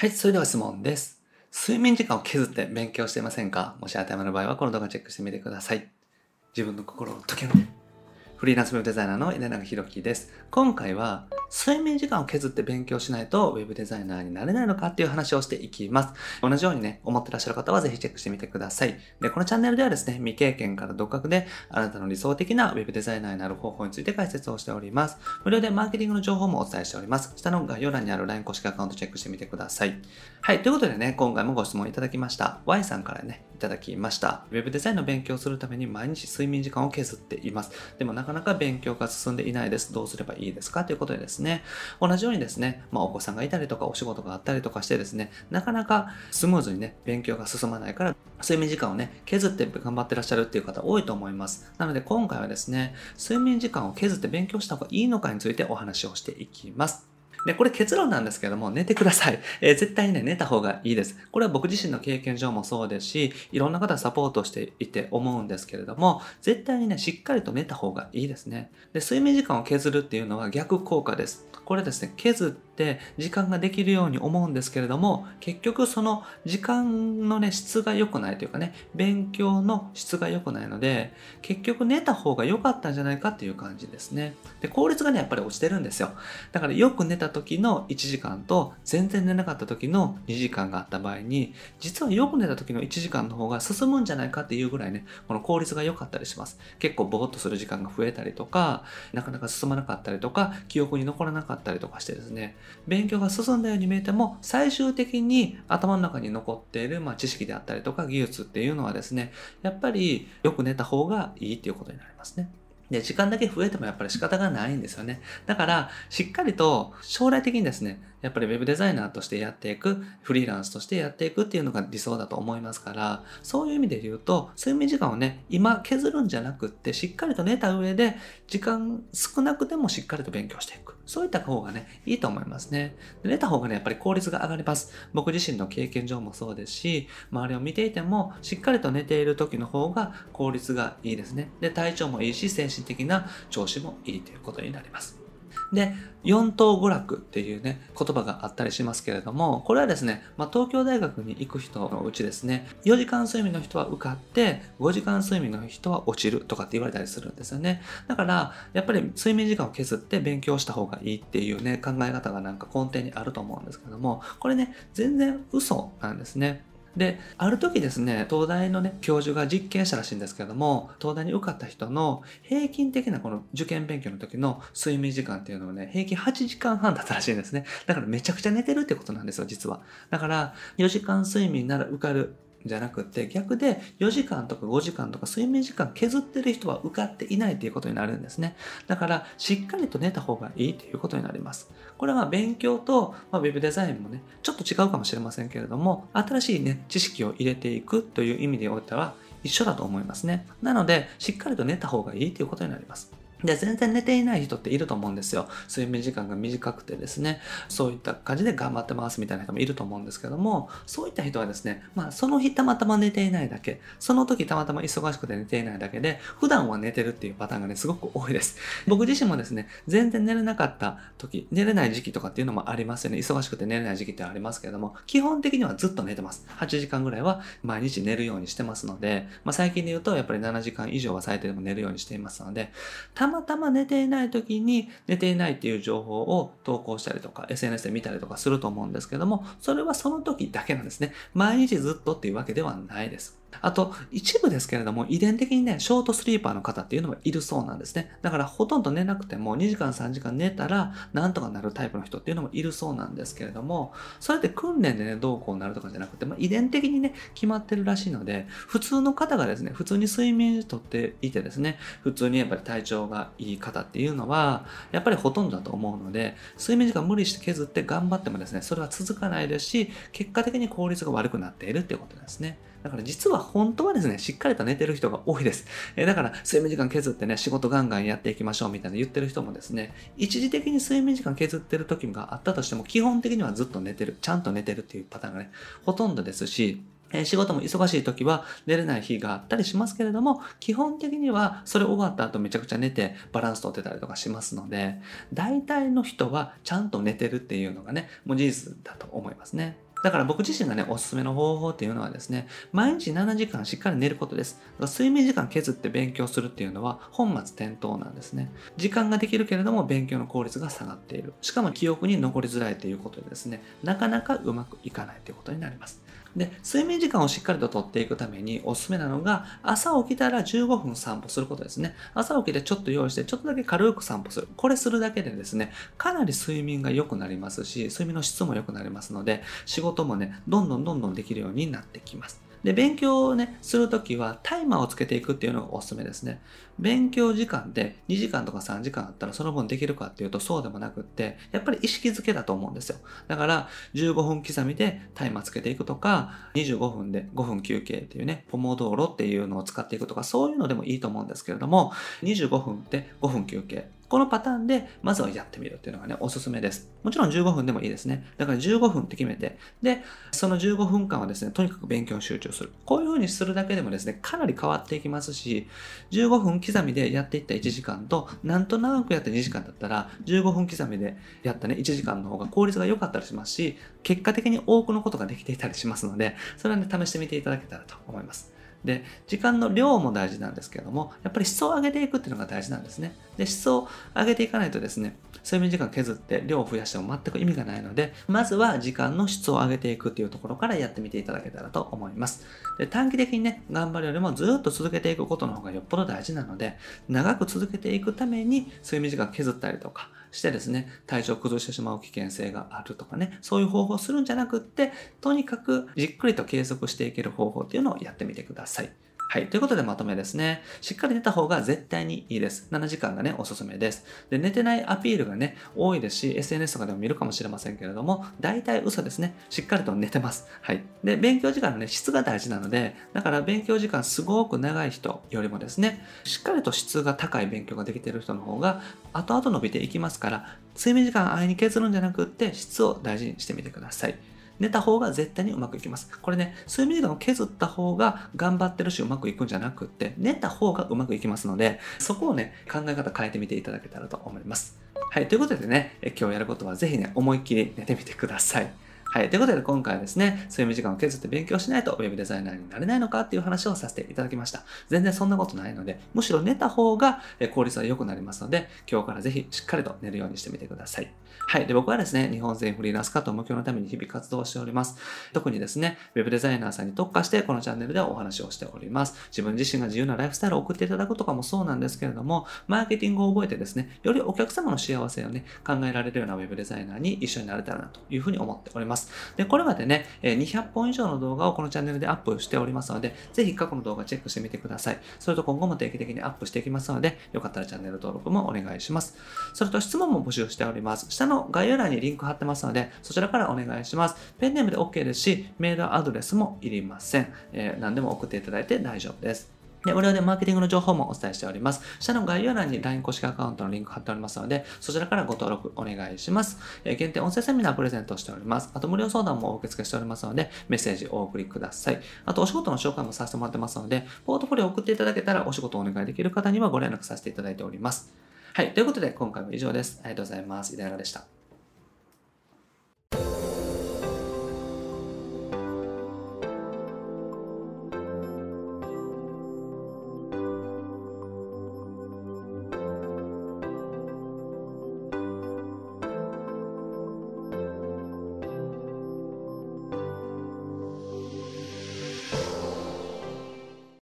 はい、それでは質問です。睡眠時間を削って勉強していませんか？もし当てはまる場合はこの動画チェックしてみてください。自分の心を解けるフリーランスウェブデザイナーの稲永宏樹です。今回は睡眠時間を削って勉強しないとウェブデザイナーになれないのかっていう話をしていきます。同じようにね、思ってらっしゃる方はぜひチェックしてみてください。で、このチャンネルではですね、未経験から独学であなたの理想的なウェブデザイナーになる方法について解説をしております。無料でマーケティングの情報もお伝えしております。下の概要欄にある LINE 公式アカウントチェックしてみてください。はい、ということでね、今回もご質問いただきました。Y さんからね、いただきました。ウェブデザインの勉強するために毎日睡眠時間を削っています。でもなかなか勉強が進んでいないです。どうすればいいですか？ということでですね、ね同じようにですね、まあ、お子さんがいたりとかお仕事があったりとかしてですね、なかなかスムーズにね、勉強が進まないから、睡眠時間をね、削って頑張ってらっしゃるっていう方多いと思います。なので今回はですね、睡眠時間を削って勉強した方がいいのかについてお話をしていきます。で、これ結論なんですけども、寝てください。えー絶対にね、寝た方がいいです。これは僕自身の経験上もそうですし、いろんな方サポートしていて思うんですけれども、絶対にね、しっかりと寝た方がいいですね。で、睡眠時間を削るっていうのは逆効果です。これですね、削って時間ができるように思うんですけれども、結局その時間のね、質が良くないというかね、勉強の質が良くないので、結局寝た方が良かったんじゃないかっていう感じですね。で、効率がね、やっぱり落ちてるんですよ。だからよく寝た時の1時間と全然寝なかった時の2時間があった場合に、実はよく寝た時の1時間の方が進むんじゃないかっていうぐらいね、この効率が良かったりします。結構ぼーっとする時間が増えたりとか、なかなか進まなかったりとか、記憶に残らなかったりとかしてですね、勉強が進んだように見えても、最終的に頭の中に残っている、まあ、知識であったりとか技術っていうのはですね、やっぱりよく寝た方がいいっていうことになりますね。で、時間だけ増えてもやっぱり仕方がないんですよね。だから、しっかりと将来的にですね、やっぱり web デザイナーとしてやっていく、フリーランスとしてやっていくっていうのが理想だと思いますから、そういう意味で言うと、睡眠時間をね、今削るんじゃなくって、しっかりと寝た上で、時間少なくてもしっかりと勉強していく。そういった方がね、いいと思いますね。で寝た方がね、やっぱり効率が上がります。僕自身の経験上もそうですし、周りを見ていても、しっかりと寝ている時の方が効率がいいですね。で、体調もいいし、精神的な調子もいいということになります。で、四等娯楽っていうね、言葉があったりしますけれども、これはですね、まあ、東京大学に行く人のうちですね、4時間睡眠の人は受かって、5時間睡眠の人は落ちるとかって言われたりするんですよね。だから、やっぱり睡眠時間を削って勉強した方がいいっていうね、考え方がなんか根底にあると思うんですけども、これね、全然嘘なんですね。で、ある時ですね、東大のね、教授が実験したらしいんですけども、東大に受かった人の平均的なこの受験勉強の時の睡眠時間っていうのはね、平均8時間半だったらしいんですね。だからめちゃくちゃ寝てるってことなんですよ、実は。だから、4時間睡眠なら受かる。じゃなくて逆で4時間とか5時間とか睡眠時間削ってる人は受かっていないということになるんですね。だからしっかりと寝た方がいいということになります。これは勉強と、まあ、ウェブデザインもね、ちょっと違うかもしれませんけれども、新しいね、知識を入れていくという意味においては一緒だと思いますね。なので、しっかりと寝た方がいいということになります。で、全然寝ていない人っていると思うんですよ。睡眠時間が短くてですね、そういった感じで頑張ってますみたいな人もいると思うんですけども、そういった人はですね、まあその日たまたま寝ていないだけ、その時たまたま忙しくて寝ていないだけで、普段は寝てるっていうパターンがね、すごく多いです。僕自身もですね、全然寝れなかった時、寝れない時期とかっていうのもありますよね。忙しくて寝れない時期ってありますけども、基本的にはずっと寝てます。8時間ぐらいは毎日寝るようにしてますので、まあ最近で言うとやっぱり7時間以上は最低でも寝るようにしていますので、たまたま寝ていない時に寝ていないっていう情報を投稿したりとか SNS で見たりとかすると思うんですけども、それはその時だけなんですね。毎日ずっとっていうわけではないです。あと、一部ですけれども、遺伝的にね、ショートスリーパーの方っていうのもいるそうなんですね。だから、ほとんど寝なくても、2時間3時間寝たら、なんとかなるタイプの人っていうのもいるそうなんですけれども、それって訓練でね、どうこうなるとかじゃなくて、まあ、遺伝的にね、決まってるらしいので、普通の方がですね、普通に睡眠とっていてですね、普通にやっぱり体調がいい方っていうのは、やっぱりほとんどだと思うので、睡眠時間無理して削って頑張ってもですね、それは続かないですし、結果的に効率が悪くなっているっていうことなんですね。だから実は本当はですね、しっかりと寝てる人が多いです。えだから睡眠時間削ってね、仕事ガンガンやっていきましょうみたいな言ってる人もですね、一時的に睡眠時間削ってる時があったとしても、基本的にはずっと寝てる、ちゃんと寝てるっていうパターンがね、ほとんどですし、え仕事も忙しい時は寝れない日があったりしますけれども、基本的にはそれ終わった後めちゃくちゃ寝てバランス取ってたりとかしますので、大体の人はちゃんと寝てるっていうのがね、もう事実だと思いますね。だから僕自身がね、おすすめの方法っていうのはですね、毎日7時間しっかり寝ることです。だから睡眠時間削って勉強するっていうのは本末転倒なんですね。時間ができるけれども勉強の効率が下がっている。しかも記憶に残りづらいということでですね、なかなかうまくいかないということになります。で、睡眠時間をしっかりととっていくためにおすすめなのが、朝起きたら15分散歩することですね。朝起きてちょっと用意して、ちょっとだけ軽く散歩する。これするだけでですね、かなり睡眠が良くなりますし、睡眠の質も良くなりますので、仕事もね、どんどんどんどんできるようになってきます。で、勉強をね、するときはタイマーをつけていくっていうのがおすすめですね。勉強時間で2時間とか3時間あったらその分できるかっていうとそうでもなくって、やっぱり意識づけだと思うんですよ。だから15分刻みでタイマーつけていくとか、25分で5分休憩っていうね、ポモドーロっていうのを使っていくとか、そういうのでもいいと思うんですけれども、25分で5分休憩。このパターンで、まずはやってみるっていうのがね、おすすめです。もちろん15分でもいいですね。だから15分って決めて、で、その15分間はですね、とにかく勉強に集中する。こういう風にするだけでもですね、かなり変わっていきますし、15分刻みでやっていった1時間と、なんとなくやった2時間だったら、15分刻みでやったね、1時間の方が効率が良かったりしますし、結果的に多くのことができていたりしますので、それはね、試してみていただけたらと思います。で、時間の量も大事なんですけども、やっぱり質を上げていくっていうのが大事なんですね。で、質を上げていかないとですね、睡眠時間削って量を増やしても全く意味がないので、まずは時間の質を上げていくっていうところからやってみていただけたらと思います。で短期的にね、頑張るよりもずっと続けていくことの方がよっぽど大事なので、長く続けていくために睡眠時間削ったりとか、してですね、体調を崩してしまう危険性があるとかね、そういう方法をするんじゃなくって、とにかくじっくりと計測していける方法っていうのをやってみてください。はい。ということでまとめですね。しっかり寝た方が絶対にいいです。7時間がね、おすすめです。で、寝てないアピールがね、多いですし、SNS とかでも見るかもしれませんけれども、大体嘘ですね。しっかりと寝てます。はい。で、勉強時間のね、質が大事なので、だから勉強時間すごく長い人よりもですね、しっかりと質が高い勉強ができている人の方が、後々伸びていきますから、睡眠時間あいに削るんじゃなくって、質を大事にしてみてください。寝た方が絶対にうまくいきます。これね、睡眠時間を削った方が頑張ってるしうまくいくんじゃなくって、寝た方がうまくいきますので、そこをね、考え方変えてみていただけたらと思います。はい、ということでね、今日やることはぜひね、思いっきり寝てみてください。はい。ということで今回はですね、睡眠時間を削って勉強しないと Web デザイナーになれないのかっていう話をさせていただきました。全然そんなことないので、むしろ寝た方が効率は良くなりますので、今日からぜひしっかりと寝るようにしてみてください。はい。で、僕はですね、日本全フリーランスカット目標のために日々活動しております。特にですね、Web デザイナーさんに特化してこのチャンネルではお話をしております。自分自身が自由なライフスタイルを送っていただくとかもそうなんですけれども、マーケティングを覚えてですね、よりお客様の幸せをね、考えられるような Web デザイナーに一緒になれたらなというふうに思っております。で、これまででね、200本以上の動画をこのチャンネルでアップしておりますので、ぜひ過去の動画チェックしてみてください。それと今後も定期的にアップしていきますので、よかったらチャンネル登録もお願いします。それと質問も募集しております。下の概要欄にリンク貼ってますので、そちらからお願いします。ペンネームで OK ですし、メールアドレスもいりません。えー、何でも送っていただいて大丈夫です。で、無料でマーケティングの情報もお伝えしております。下の概要欄に LINE 公式アカウントのリンク貼っておりますので、そちらからご登録お願いします。えー、限定音声セミナープレゼントしております。あと無料相談もお受け付けしておりますので、メッセージお送りください。あとお仕事の紹介もさせてもらってますので、ポートフォリオ送っていただけたらお仕事をお願いできる方にはご連絡させていただいております。はい。ということで今回は以上です。ありがとうございます。井田でした。